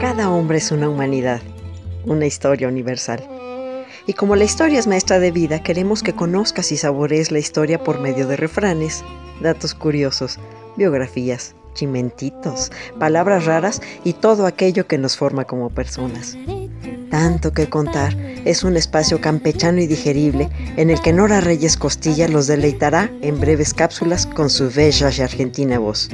Cada hombre es una humanidad, una historia universal. Y como la historia es maestra de vida, queremos que conozcas y saborees la historia por medio de refranes, datos curiosos, biografías, chimentitos, palabras raras y todo aquello que nos forma como personas. Tanto que contar es un espacio campechano y digerible en el que Nora Reyes Costilla los deleitará en breves cápsulas con su bella y argentina voz.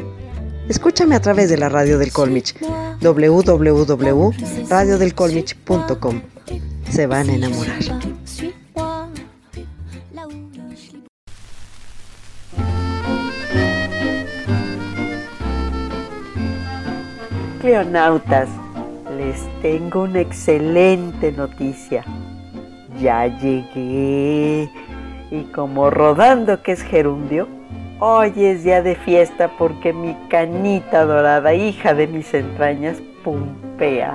Escúchame a través de la radio del Colmich, www.radiodelcolmich.com. Se van a enamorar. Cleonautas, les tengo una excelente noticia. Ya llegué. Y como rodando que es gerundio, Hoy es día de fiesta porque mi canita dorada, hija de mis entrañas,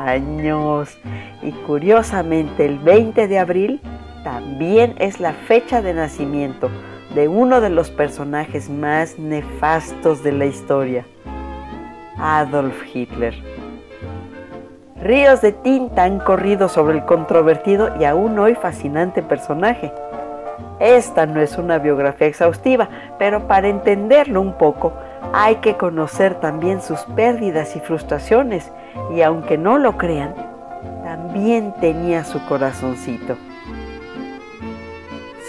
años. Y curiosamente el 20 de abril también es la fecha de nacimiento de uno de los personajes más nefastos de la historia, Adolf Hitler. Ríos de tinta han corrido sobre el controvertido y aún hoy fascinante personaje esta no es una biografía exhaustiva, pero para entenderlo un poco hay que conocer también sus pérdidas y frustraciones y aunque no lo crean, también tenía su corazoncito.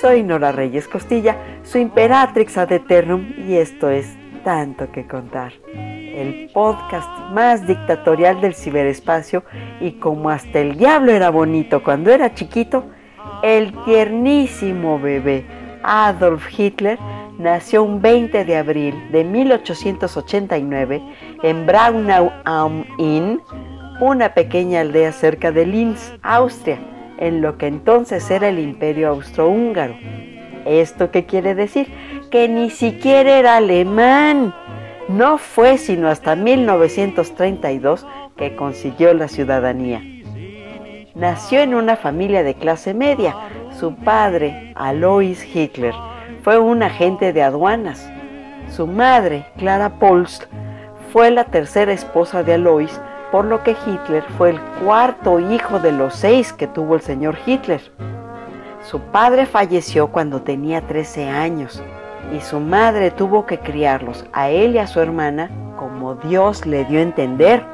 Soy Nora Reyes Costilla, su Imperatrix ad eternum y esto es Tanto que contar, el podcast más dictatorial del ciberespacio y como hasta el diablo era bonito cuando era chiquito, el tiernísimo bebé Adolf Hitler nació un 20 de abril de 1889 en Braunau am Inn, una pequeña aldea cerca de Linz, Austria, en lo que entonces era el Imperio Austrohúngaro. ¿Esto qué quiere decir? Que ni siquiera era alemán. No fue sino hasta 1932 que consiguió la ciudadanía. Nació en una familia de clase media. Su padre, Alois Hitler, fue un agente de aduanas. Su madre, Clara Polst, fue la tercera esposa de Alois, por lo que Hitler fue el cuarto hijo de los seis que tuvo el señor Hitler. Su padre falleció cuando tenía 13 años y su madre tuvo que criarlos a él y a su hermana como Dios le dio a entender.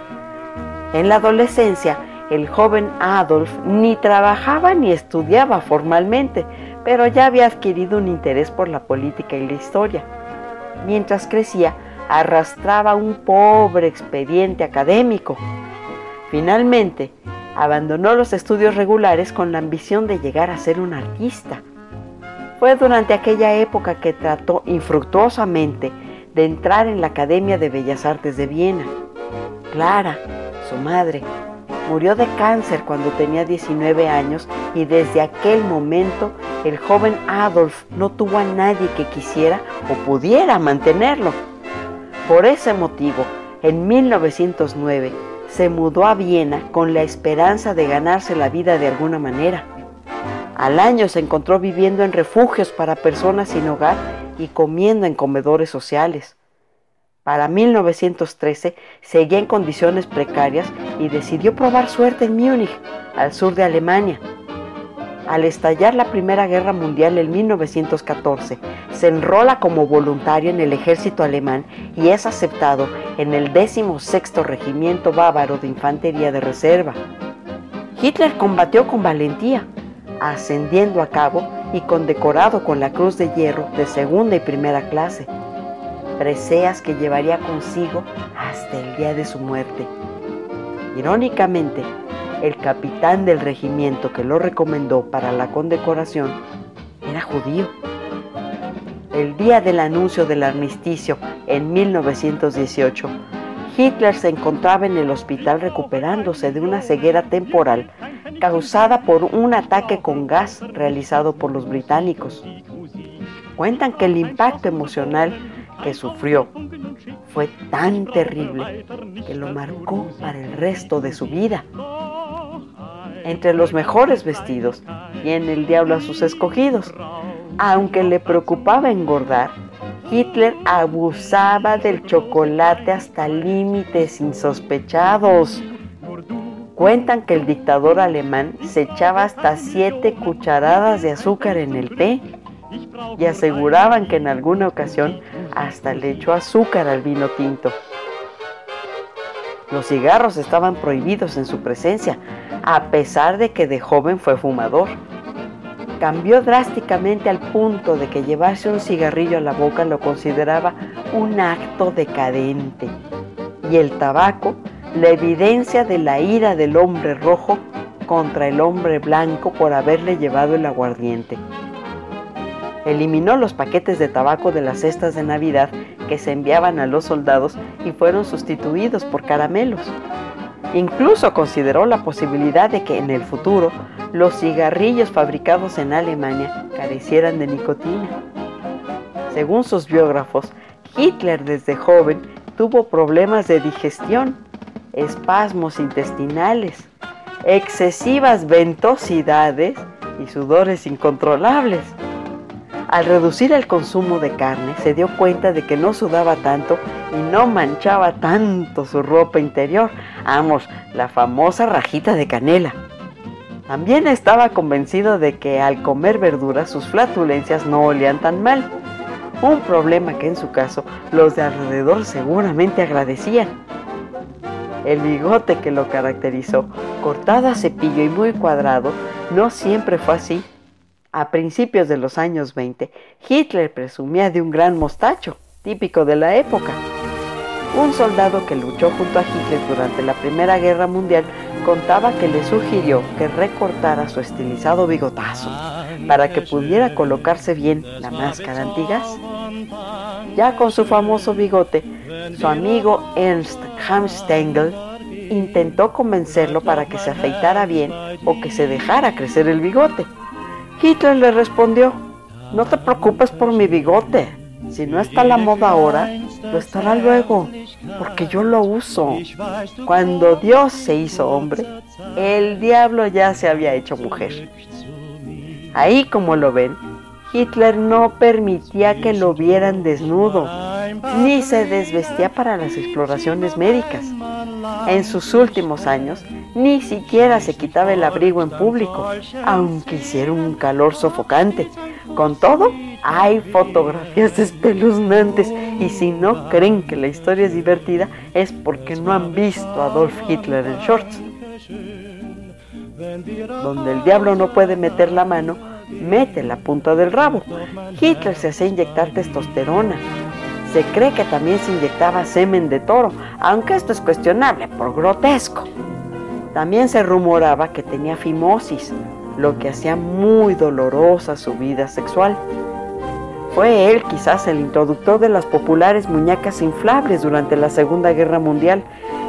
En la adolescencia, el joven Adolf ni trabajaba ni estudiaba formalmente, pero ya había adquirido un interés por la política y la historia. Mientras crecía, arrastraba un pobre expediente académico. Finalmente, abandonó los estudios regulares con la ambición de llegar a ser un artista. Fue durante aquella época que trató infructuosamente de entrar en la Academia de Bellas Artes de Viena. Clara, su madre, Murió de cáncer cuando tenía 19 años y desde aquel momento el joven Adolf no tuvo a nadie que quisiera o pudiera mantenerlo. Por ese motivo, en 1909 se mudó a Viena con la esperanza de ganarse la vida de alguna manera. Al año se encontró viviendo en refugios para personas sin hogar y comiendo en comedores sociales. Para 1913 seguía en condiciones precarias y decidió probar suerte en Múnich, al sur de Alemania. Al estallar la Primera Guerra Mundial en 1914, se enrola como voluntario en el ejército alemán y es aceptado en el 16 Regimiento Bávaro de Infantería de Reserva. Hitler combatió con valentía, ascendiendo a cabo y condecorado con la Cruz de Hierro de segunda y primera clase preseas que llevaría consigo hasta el día de su muerte. Irónicamente, el capitán del regimiento que lo recomendó para la condecoración era judío. El día del anuncio del armisticio en 1918, Hitler se encontraba en el hospital recuperándose de una ceguera temporal causada por un ataque con gas realizado por los británicos. Cuentan que el impacto emocional que sufrió fue tan terrible que lo marcó para el resto de su vida. Entre los mejores vestidos tiene el diablo a sus escogidos. Aunque le preocupaba engordar, Hitler abusaba del chocolate hasta límites insospechados. Cuentan que el dictador alemán se echaba hasta siete cucharadas de azúcar en el té y aseguraban que en alguna ocasión hasta le echó azúcar al vino tinto. Los cigarros estaban prohibidos en su presencia, a pesar de que de joven fue fumador. Cambió drásticamente al punto de que llevarse un cigarrillo a la boca lo consideraba un acto decadente. Y el tabaco, la evidencia de la ira del hombre rojo contra el hombre blanco por haberle llevado el aguardiente. Eliminó los paquetes de tabaco de las cestas de Navidad que se enviaban a los soldados y fueron sustituidos por caramelos. Incluso consideró la posibilidad de que en el futuro los cigarrillos fabricados en Alemania carecieran de nicotina. Según sus biógrafos, Hitler desde joven tuvo problemas de digestión, espasmos intestinales, excesivas ventosidades y sudores incontrolables. Al reducir el consumo de carne, se dio cuenta de que no sudaba tanto y no manchaba tanto su ropa interior. Vamos, la famosa rajita de canela. También estaba convencido de que al comer verduras sus flatulencias no olían tan mal. Un problema que en su caso los de alrededor seguramente agradecían. El bigote que lo caracterizó, cortado a cepillo y muy cuadrado, no siempre fue así. A principios de los años 20, Hitler presumía de un gran mostacho, típico de la época. Un soldado que luchó junto a Hitler durante la Primera Guerra Mundial contaba que le sugirió que recortara su estilizado bigotazo para que pudiera colocarse bien la máscara antigas. Ya con su famoso bigote, su amigo Ernst Hamstengel intentó convencerlo para que se afeitara bien o que se dejara crecer el bigote. Hitler le respondió, no te preocupes por mi bigote, si no está la moda ahora, lo estará luego, porque yo lo uso. Cuando Dios se hizo hombre, el diablo ya se había hecho mujer. Ahí como lo ven, Hitler no permitía que lo vieran desnudo, ni se desvestía para las exploraciones médicas. En sus últimos años, ni siquiera se quitaba el abrigo en público, aunque hiciera un calor sofocante. Con todo, hay fotografías espeluznantes y si no creen que la historia es divertida es porque no han visto a Adolf Hitler en shorts. Donde el diablo no puede meter la mano, mete la punta del rabo. Hitler se hacía inyectar testosterona. Se cree que también se inyectaba semen de toro, aunque esto es cuestionable por grotesco. También se rumoraba que tenía fimosis, lo que hacía muy dolorosa su vida sexual. Fue él quizás el introductor de las populares muñecas inflables durante la Segunda Guerra Mundial,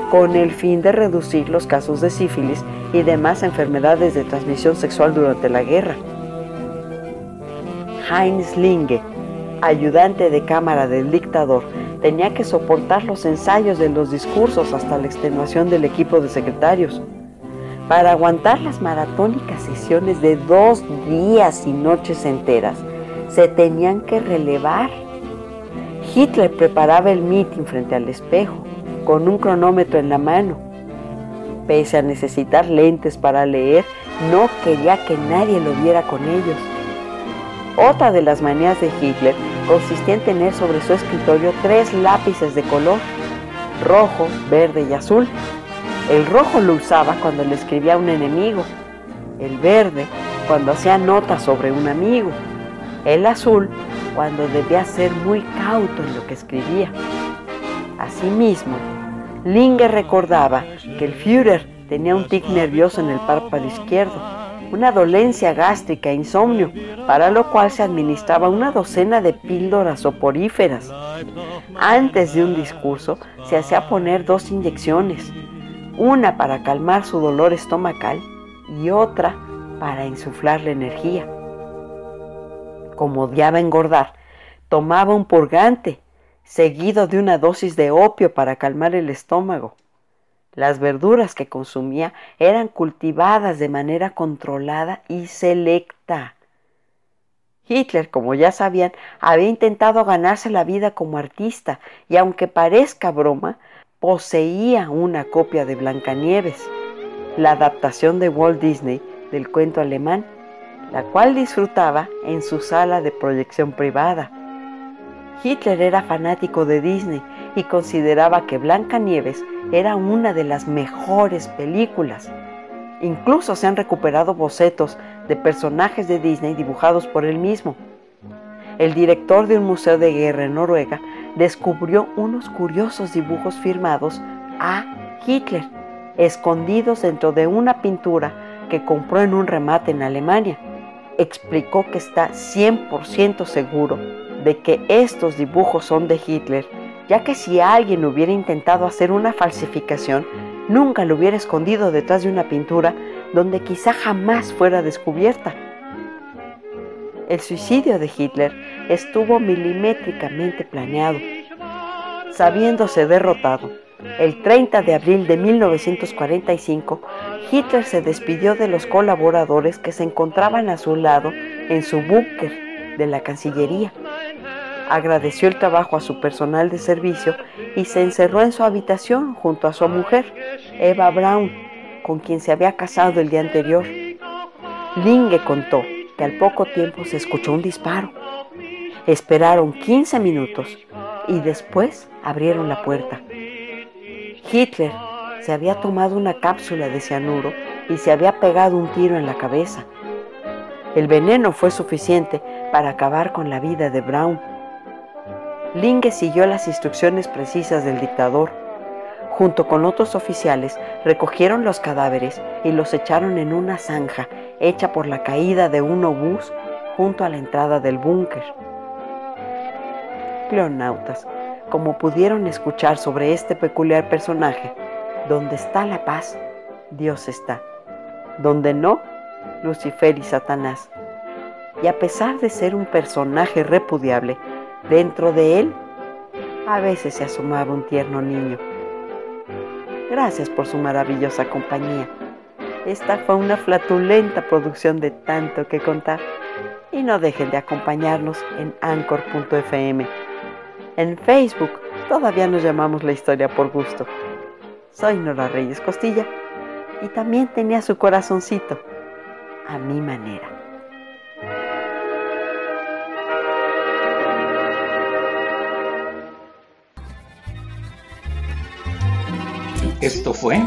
con el fin de reducir los casos de sífilis y demás enfermedades de transmisión sexual durante la guerra. Heinz Linge, ayudante de cámara del dictador, tenía que soportar los ensayos de los discursos hasta la extenuación del equipo de secretarios. Para aguantar las maratónicas sesiones de dos días y noches enteras, se tenían que relevar. Hitler preparaba el meeting frente al espejo, con un cronómetro en la mano. Pese a necesitar lentes para leer, no quería que nadie lo viera con ellos. Otra de las manías de Hitler consistía en tener sobre su escritorio tres lápices de color, rojo, verde y azul. El rojo lo usaba cuando le escribía a un enemigo, el verde cuando hacía notas sobre un amigo, el azul cuando debía ser muy cauto en lo que escribía. Asimismo, Linge recordaba que el Führer tenía un tic nervioso en el párpado izquierdo una dolencia gástrica insomnio, para lo cual se administraba una docena de píldoras soporíferas. Antes de un discurso se hacía poner dos inyecciones, una para calmar su dolor estomacal y otra para insuflar la energía. Como odiaba engordar, tomaba un purgante, seguido de una dosis de opio para calmar el estómago. Las verduras que consumía eran cultivadas de manera controlada y selecta. Hitler, como ya sabían, había intentado ganarse la vida como artista y aunque parezca broma, poseía una copia de Blancanieves. la adaptación de Walt Disney del cuento alemán, la cual disfrutaba en su sala de proyección privada. Hitler era fanático de Disney y consideraba que Blancanieves era una de las mejores películas. Incluso se han recuperado bocetos de personajes de Disney dibujados por él mismo. El director de un museo de guerra en Noruega descubrió unos curiosos dibujos firmados a Hitler, escondidos dentro de una pintura que compró en un remate en Alemania. Explicó que está 100% seguro de que estos dibujos son de Hitler, ya que si alguien hubiera intentado hacer una falsificación, nunca lo hubiera escondido detrás de una pintura donde quizá jamás fuera descubierta. El suicidio de Hitler estuvo milimétricamente planeado. Sabiéndose derrotado, el 30 de abril de 1945, Hitler se despidió de los colaboradores que se encontraban a su lado en su búnker de la Cancillería. Agradeció el trabajo a su personal de servicio y se encerró en su habitación junto a su mujer, Eva Braun, con quien se había casado el día anterior. Linge contó que al poco tiempo se escuchó un disparo. Esperaron 15 minutos y después abrieron la puerta. Hitler se había tomado una cápsula de cianuro y se había pegado un tiro en la cabeza. El veneno fue suficiente para acabar con la vida de Braun. Linge siguió las instrucciones precisas del dictador. Junto con otros oficiales recogieron los cadáveres y los echaron en una zanja hecha por la caída de un obús junto a la entrada del búnker. Cleonautas, como pudieron escuchar sobre este peculiar personaje, donde está la paz, Dios está. Donde no, Lucifer y Satanás. Y a pesar de ser un personaje repudiable, dentro de él a veces se asomaba un tierno niño. Gracias por su maravillosa compañía. Esta fue una flatulenta producción de tanto que contar. Y no dejen de acompañarnos en anchor.fm. En Facebook todavía nos llamamos La Historia por Gusto. Soy Nora Reyes Costilla y también tenía su corazoncito a mi manera. Esto fue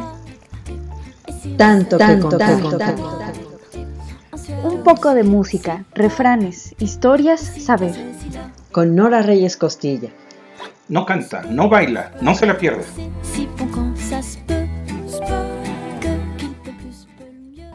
tanto, tanto, tanto, tanto, Un poco de música, refranes, historias, saber. Con Nora Reyes Costilla. No canta, no baila, no se la pierde.